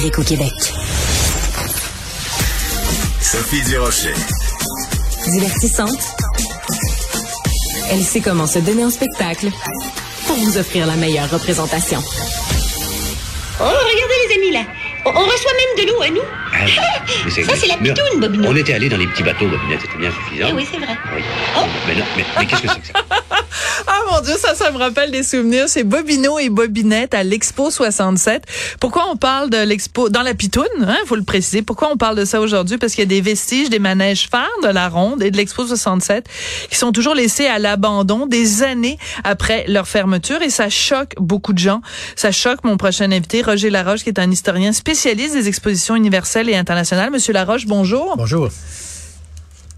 numérique au Québec. Sophie Durocher. Divertissante. Elle sait comment se donner en spectacle pour vous offrir la meilleure représentation. Oh, regardez les amis là. On, on reçoit même de l'eau à nous. Ah, Ça, c'est la pitoune, Bobino. On était allés dans les petits bateaux, Bobinette, c'était bien suffisant. Eh oui, c'est vrai. Oui. Oh. Mais non, mais, mais qu'est-ce que c'est que ça? Ah mon Dieu, ça, ça me rappelle des souvenirs. C'est Bobino et Bobinette à l'Expo 67. Pourquoi on parle de l'Expo dans la Pitoune, hein, faut le préciser. Pourquoi on parle de ça aujourd'hui? Parce qu'il y a des vestiges des manèges phares de la Ronde et de l'Expo 67 qui sont toujours laissés à l'abandon des années après leur fermeture et ça choque beaucoup de gens. Ça choque mon prochain invité, Roger Laroche, qui est un historien spécialiste des expositions universelles et internationales. Monsieur Laroche, bonjour. Bonjour.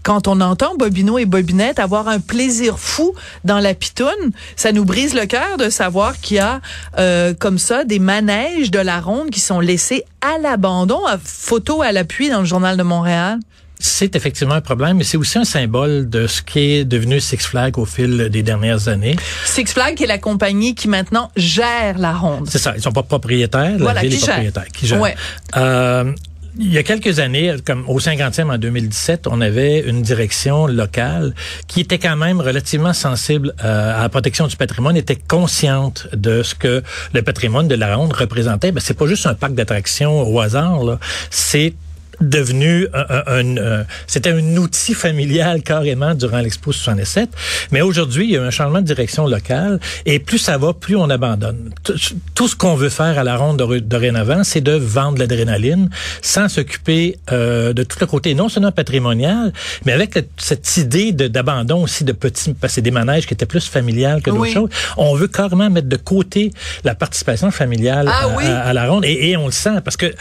Quand on entend Bobino et Bobinette avoir un plaisir fou dans la pitoune, ça nous brise le cœur de savoir qu'il y a euh, comme ça des manèges de la ronde qui sont laissés à l'abandon, à photo à l'appui dans le journal de Montréal. C'est effectivement un problème, mais c'est aussi un symbole de ce qui est devenu Six Flags au fil des dernières années. Six Flags est la compagnie qui maintenant gère la ronde. C'est ça, ils sont pas propriétaires, la Voilà, ville qui est gère. propriétaire, qui gère. Ouais. Euh, il y a quelques années, comme au 50e en 2017, on avait une direction locale qui était quand même relativement sensible euh, à la protection du patrimoine, était consciente de ce que le patrimoine de la ronde représentait. Ben, c'est pas juste un parc d'attractions au hasard. C'est devenu un, un- un, euh, c'était un outil familial carrément durant l'Expo 67. Mais aujourd'hui, il y a un changement de direction locale et plus ça va, plus on abandonne. Tout, tout ce qu'on veut faire à la ronde dor- dorénavant, c'est de vendre l'adrénaline sans s'occuper euh, de tout le côté non seulement patrimonial, mais avec le- cette idée d'abandon aussi de petits, parce que des manèges qui étaient plus familiales que d'autres Oui. choses. On veut carrément mettre de côté la participation familiale Ah à, oui. à- à la ronde et, et on le sent parce que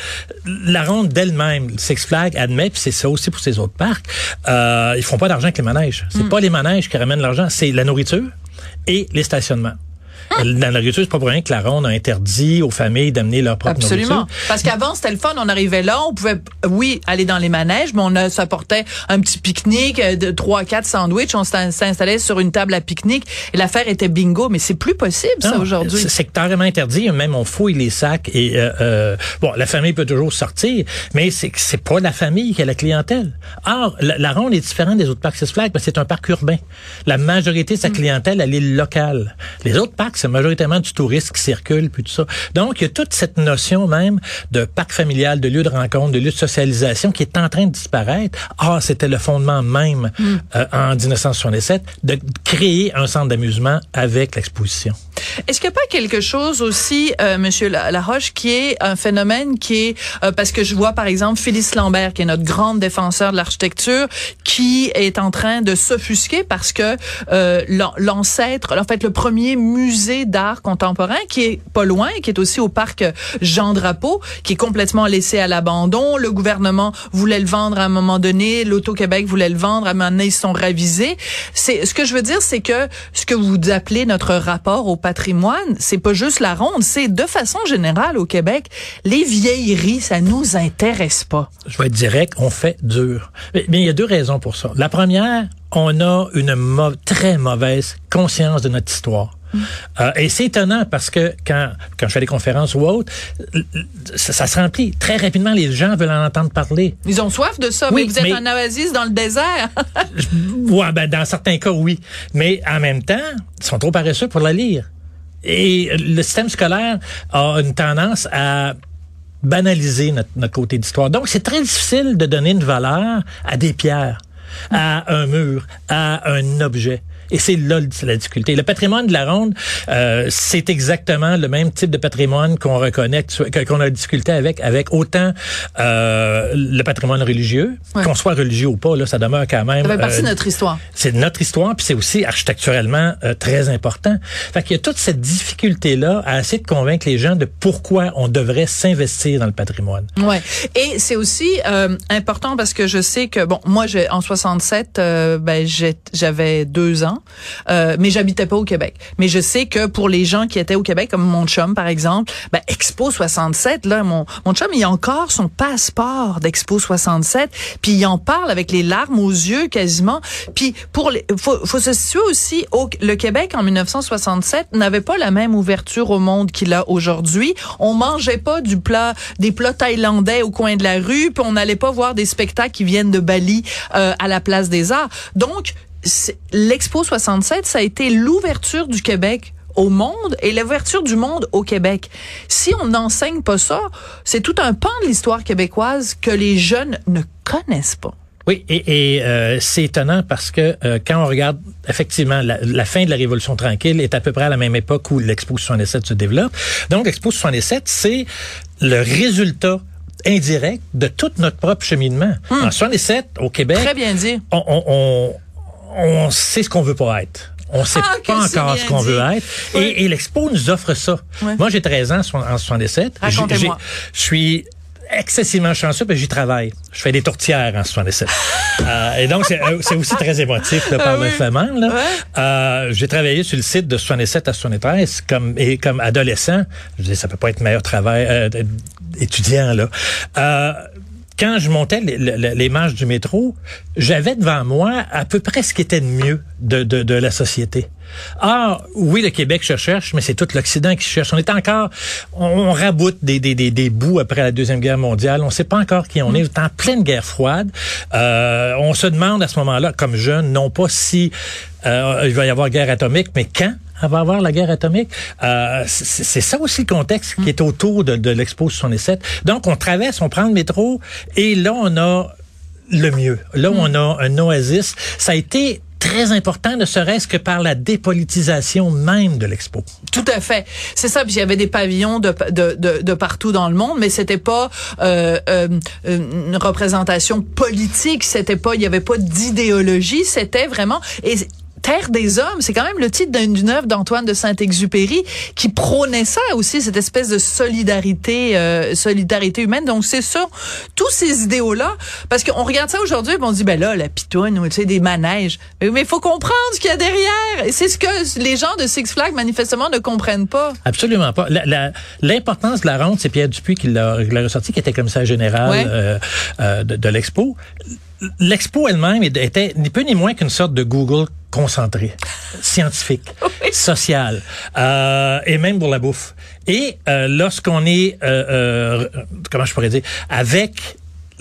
la ronde d'elle-même, Six Flags admet, puis c'est ça aussi pour ces autres parcs, euh, ils font pas d'argent avec les manèges. Hmm. C'est pas les manèges qui ramènent l'argent, c'est la nourriture et les stationnements. Dans la nourriture, c'est pas pour rien que la ronde a interdit aux familles d'amener leur propre Absolument. nourriture. Parce qu'avant, c'était le fun. On arrivait là, on pouvait, oui, aller dans les manèges, mais on a, ça portait un petit pique-nique euh, de trois, quatre sandwichs. On s'in- s'installait sur une table à pique-nique et l'affaire était bingo. Mais c'est plus possible, ça, aujourd'hui. c'est- carrément interdit. Même on fouille les sacs et euh, euh, bon, la famille peut toujours sortir, mais c'est pas la famille qui a la clientèle. Or, la, la ronde est différente des autres parcs Six Flags parce que c'est un parc urbain. La majorité de Mm. sa clientèle, elle est locale. Les autres parcs, c'est majoritairement du touriste qui circule puis tout ça. Donc, il y a toute cette notion même de parc familial, de lieu de rencontre, de lieu de socialisation qui est en train de disparaître. Or, c'était le fondement même Mm. euh, en 1967 de créer un centre d'amusement avec l'exposition. Est-ce qu'il n'y a pas quelque chose aussi, euh, Monsieur La- Laroche, qui est un phénomène qui est euh, parce que je vois par exemple Phyllis Lambert, qui est notre grande défenseur de l'architecture, qui est en train de s'offusquer parce que euh, l'an- l'ancêtre, en fait le premier musée d'art contemporain, qui est pas loin, qui est aussi au parc Jean Drapeau, qui est complètement laissé à l'abandon. Le gouvernement voulait le vendre à un moment donné, l'Auto-Québec voulait le vendre, à un moment donné ils sont ravisés. C'est ce que je veux dire, c'est que ce que vous appelez notre rapport au patrimoine, c'est pas juste la ronde, c'est de façon générale au Québec, les vieilleries, ça nous intéresse pas. je vais être direct, on fait dur. Mais, mais il y a deux raisons pour ça. La première, on a une très mauvaise conscience de notre histoire. Euh, et c'est étonnant parce que quand, quand je fais des conférences ou autres, ça se remplit. Très rapidement, les gens veulent en entendre parler. Ils ont soif de ça, Oui, mais vous êtes mais- en oasis dans le désert. Ouais, ben, dans certains cas, oui. Mais en même temps, ils sont trop paresseux pour la lire. Et le système scolaire a une tendance à banaliser notre, côté d'histoire. Donc, c'est très difficile de donner une valeur à des pierres, à un mur, à un objet. Et c'est là la difficulté. Le patrimoine de la ronde, euh, c'est exactement le même type de patrimoine qu'on reconnaît, qu'on a difficulté avec, avec autant euh, le patrimoine religieux, Ouais. qu'on soit religieux ou pas, là, ça demeure quand même. Ça fait partie euh, de notre histoire. c'est notre histoire, puis c'est aussi architecturellement euh, très important. Fait qu'il y a toute cette difficulté-là à essayer de convaincre les gens de pourquoi on devrait s'investir dans le patrimoine. Ouais. Et c'est aussi euh, important parce que je sais que bon, moi, j'ai en 67, euh, ben j'avais deux ans euh, mais j'habitais pas au Québec. Mais je sais que pour les gens qui étaient au Québec, comme mon chum par exemple, ben, Expo 67, là, mon, mon chum, il a encore son passeport d'Expo 67, puis il en parle avec les larmes aux yeux quasiment. Puis pour les, faut, faut se situer aussi, au, le Québec en 1967 n'avait pas la même ouverture au monde qu'il a aujourd'hui. On mangeait pas du plat, des plats thaïlandais au coin de la rue, puis on n'allait pas voir des spectacles qui viennent de Bali euh, à la place des Arts. Donc l'Expo 67, ça a été l'ouverture du Québec au monde et l'ouverture du monde au Québec. Si on n'enseigne pas ça, c'est tout un pan de l'histoire québécoise que les jeunes ne connaissent pas. Oui, et, et euh, c'est étonnant parce que euh, quand on regarde effectivement la, la, fin de la Révolution tranquille est à peu près à la même époque où l'Expo 67 se développe. Donc l'Expo 67, c'est le résultat indirect de tout notre propre cheminement. Hmm. En 67, au Québec, Très bien dit. On, on, on, sait ce qu'on veut pas être. On sait ah, pas encore ce qu'on veut être. Et, et l'Expo nous offre ça. Moi, j'ai 13 ans en 77. Racontez-moi. Je suis excessivement chanceux parce que j'y travaille. Je fais des tourtières en 67. euh, et donc, c'est aussi très émotif de parler ah oui. Là. Ouais. Euh, j'ai travaillé sur le site de 67 à 73 comme, et comme adolescent. Je dis, ça peut pas être meilleur travail euh, étudiant. là. Quand je montais les, les, marches du métro, j'avais devant moi à peu près ce qui était de mieux de, la société. Ah, oui, le Québec se cherche, mais c'est tout l'Occident qui cherche. On est encore, on, raboute des, des, bouts après la Deuxième Guerre mondiale. On ne sait pas encore qui on est. On est en pleine guerre froide. Euh, on se demande à ce moment-là, comme jeune, non pas si euh, il va y avoir guerre atomique, mais quand? Va avoir la guerre atomique. Euh, c'est ça aussi le contexte qui est autour de, de l'Expo 67. Donc, on traverse, on prend le métro, et là, on a le mieux. Là, mm. on a un oasis. Ça a été très important, ne serait-ce que par la dépolitisation même de l'expo. Tout à fait. C'est ça. Puis il y avait des pavillons de, de, de, de partout dans le monde, mais c'était pas euh, euh, une représentation politique. C'était pas, il y avait pas d'idéologie. C'était vraiment et Terre des hommes, c'est quand même le titre d'une œuvre d'Antoine de Saint-Exupéry qui prônait ça aussi, cette espèce de solidarité, euh, solidarité humaine. Donc c'est ça, tous ces idéaux-là, parce qu'on regarde ça aujourd'hui, on dit ben là la pitoune ou tu sais des manèges, mais il faut comprendre ce qu'il y a derrière. Et c'est ce que les gens de Six Flags manifestement ne comprennent pas. Absolument pas. L'importance de la ronde, c'est Pierre Dupuis qui l'a ressorti, qui était commissaire général ouais. euh, euh, de, de l'expo. L'expo elle-même était ni peu ni moins qu'une sorte de Google concentré, scientifique, oui. social, euh, et même pour la bouffe. Et euh, lorsqu'on est, euh, comment je pourrais dire, avec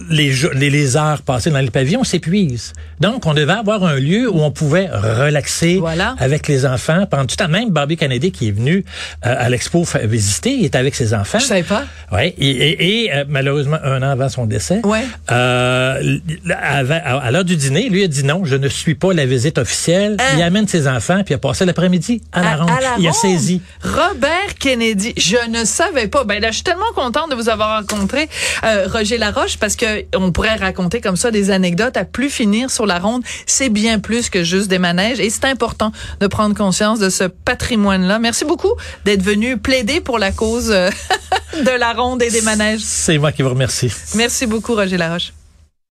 les, les, les heures passées dans les pavillons s'épuisent. Donc, on devait avoir un lieu où on pouvait relaxer voilà. avec les enfants. Pendant tout le temps, même Barbie Kennedy qui est venu euh, à l'expo visiter, il était avec ses enfants. Je savais pas. Ouais. Et, et, et euh, malheureusement, un an avant son décès, ouais. euh, à, à l'heure du dîner, lui a dit non, je ne suis pas la visite officielle. Hein? Il amène ses enfants, puis il a passé l'après-midi à, la ronde. À la il a saisi. Robert Kennedy, je ne savais pas. Ben là, je suis tellement contente de vous avoir rencontré, euh, Roger Laroche, parce que on pourrait raconter comme ça des anecdotes à plus finir sur la ronde. C'est bien plus que juste des manèges et c'est important de prendre conscience de ce patrimoine-là. Merci beaucoup d'être venu plaider pour la cause de la ronde et des manèges. C'est moi qui vous remercie. Merci beaucoup, Roger Laroche.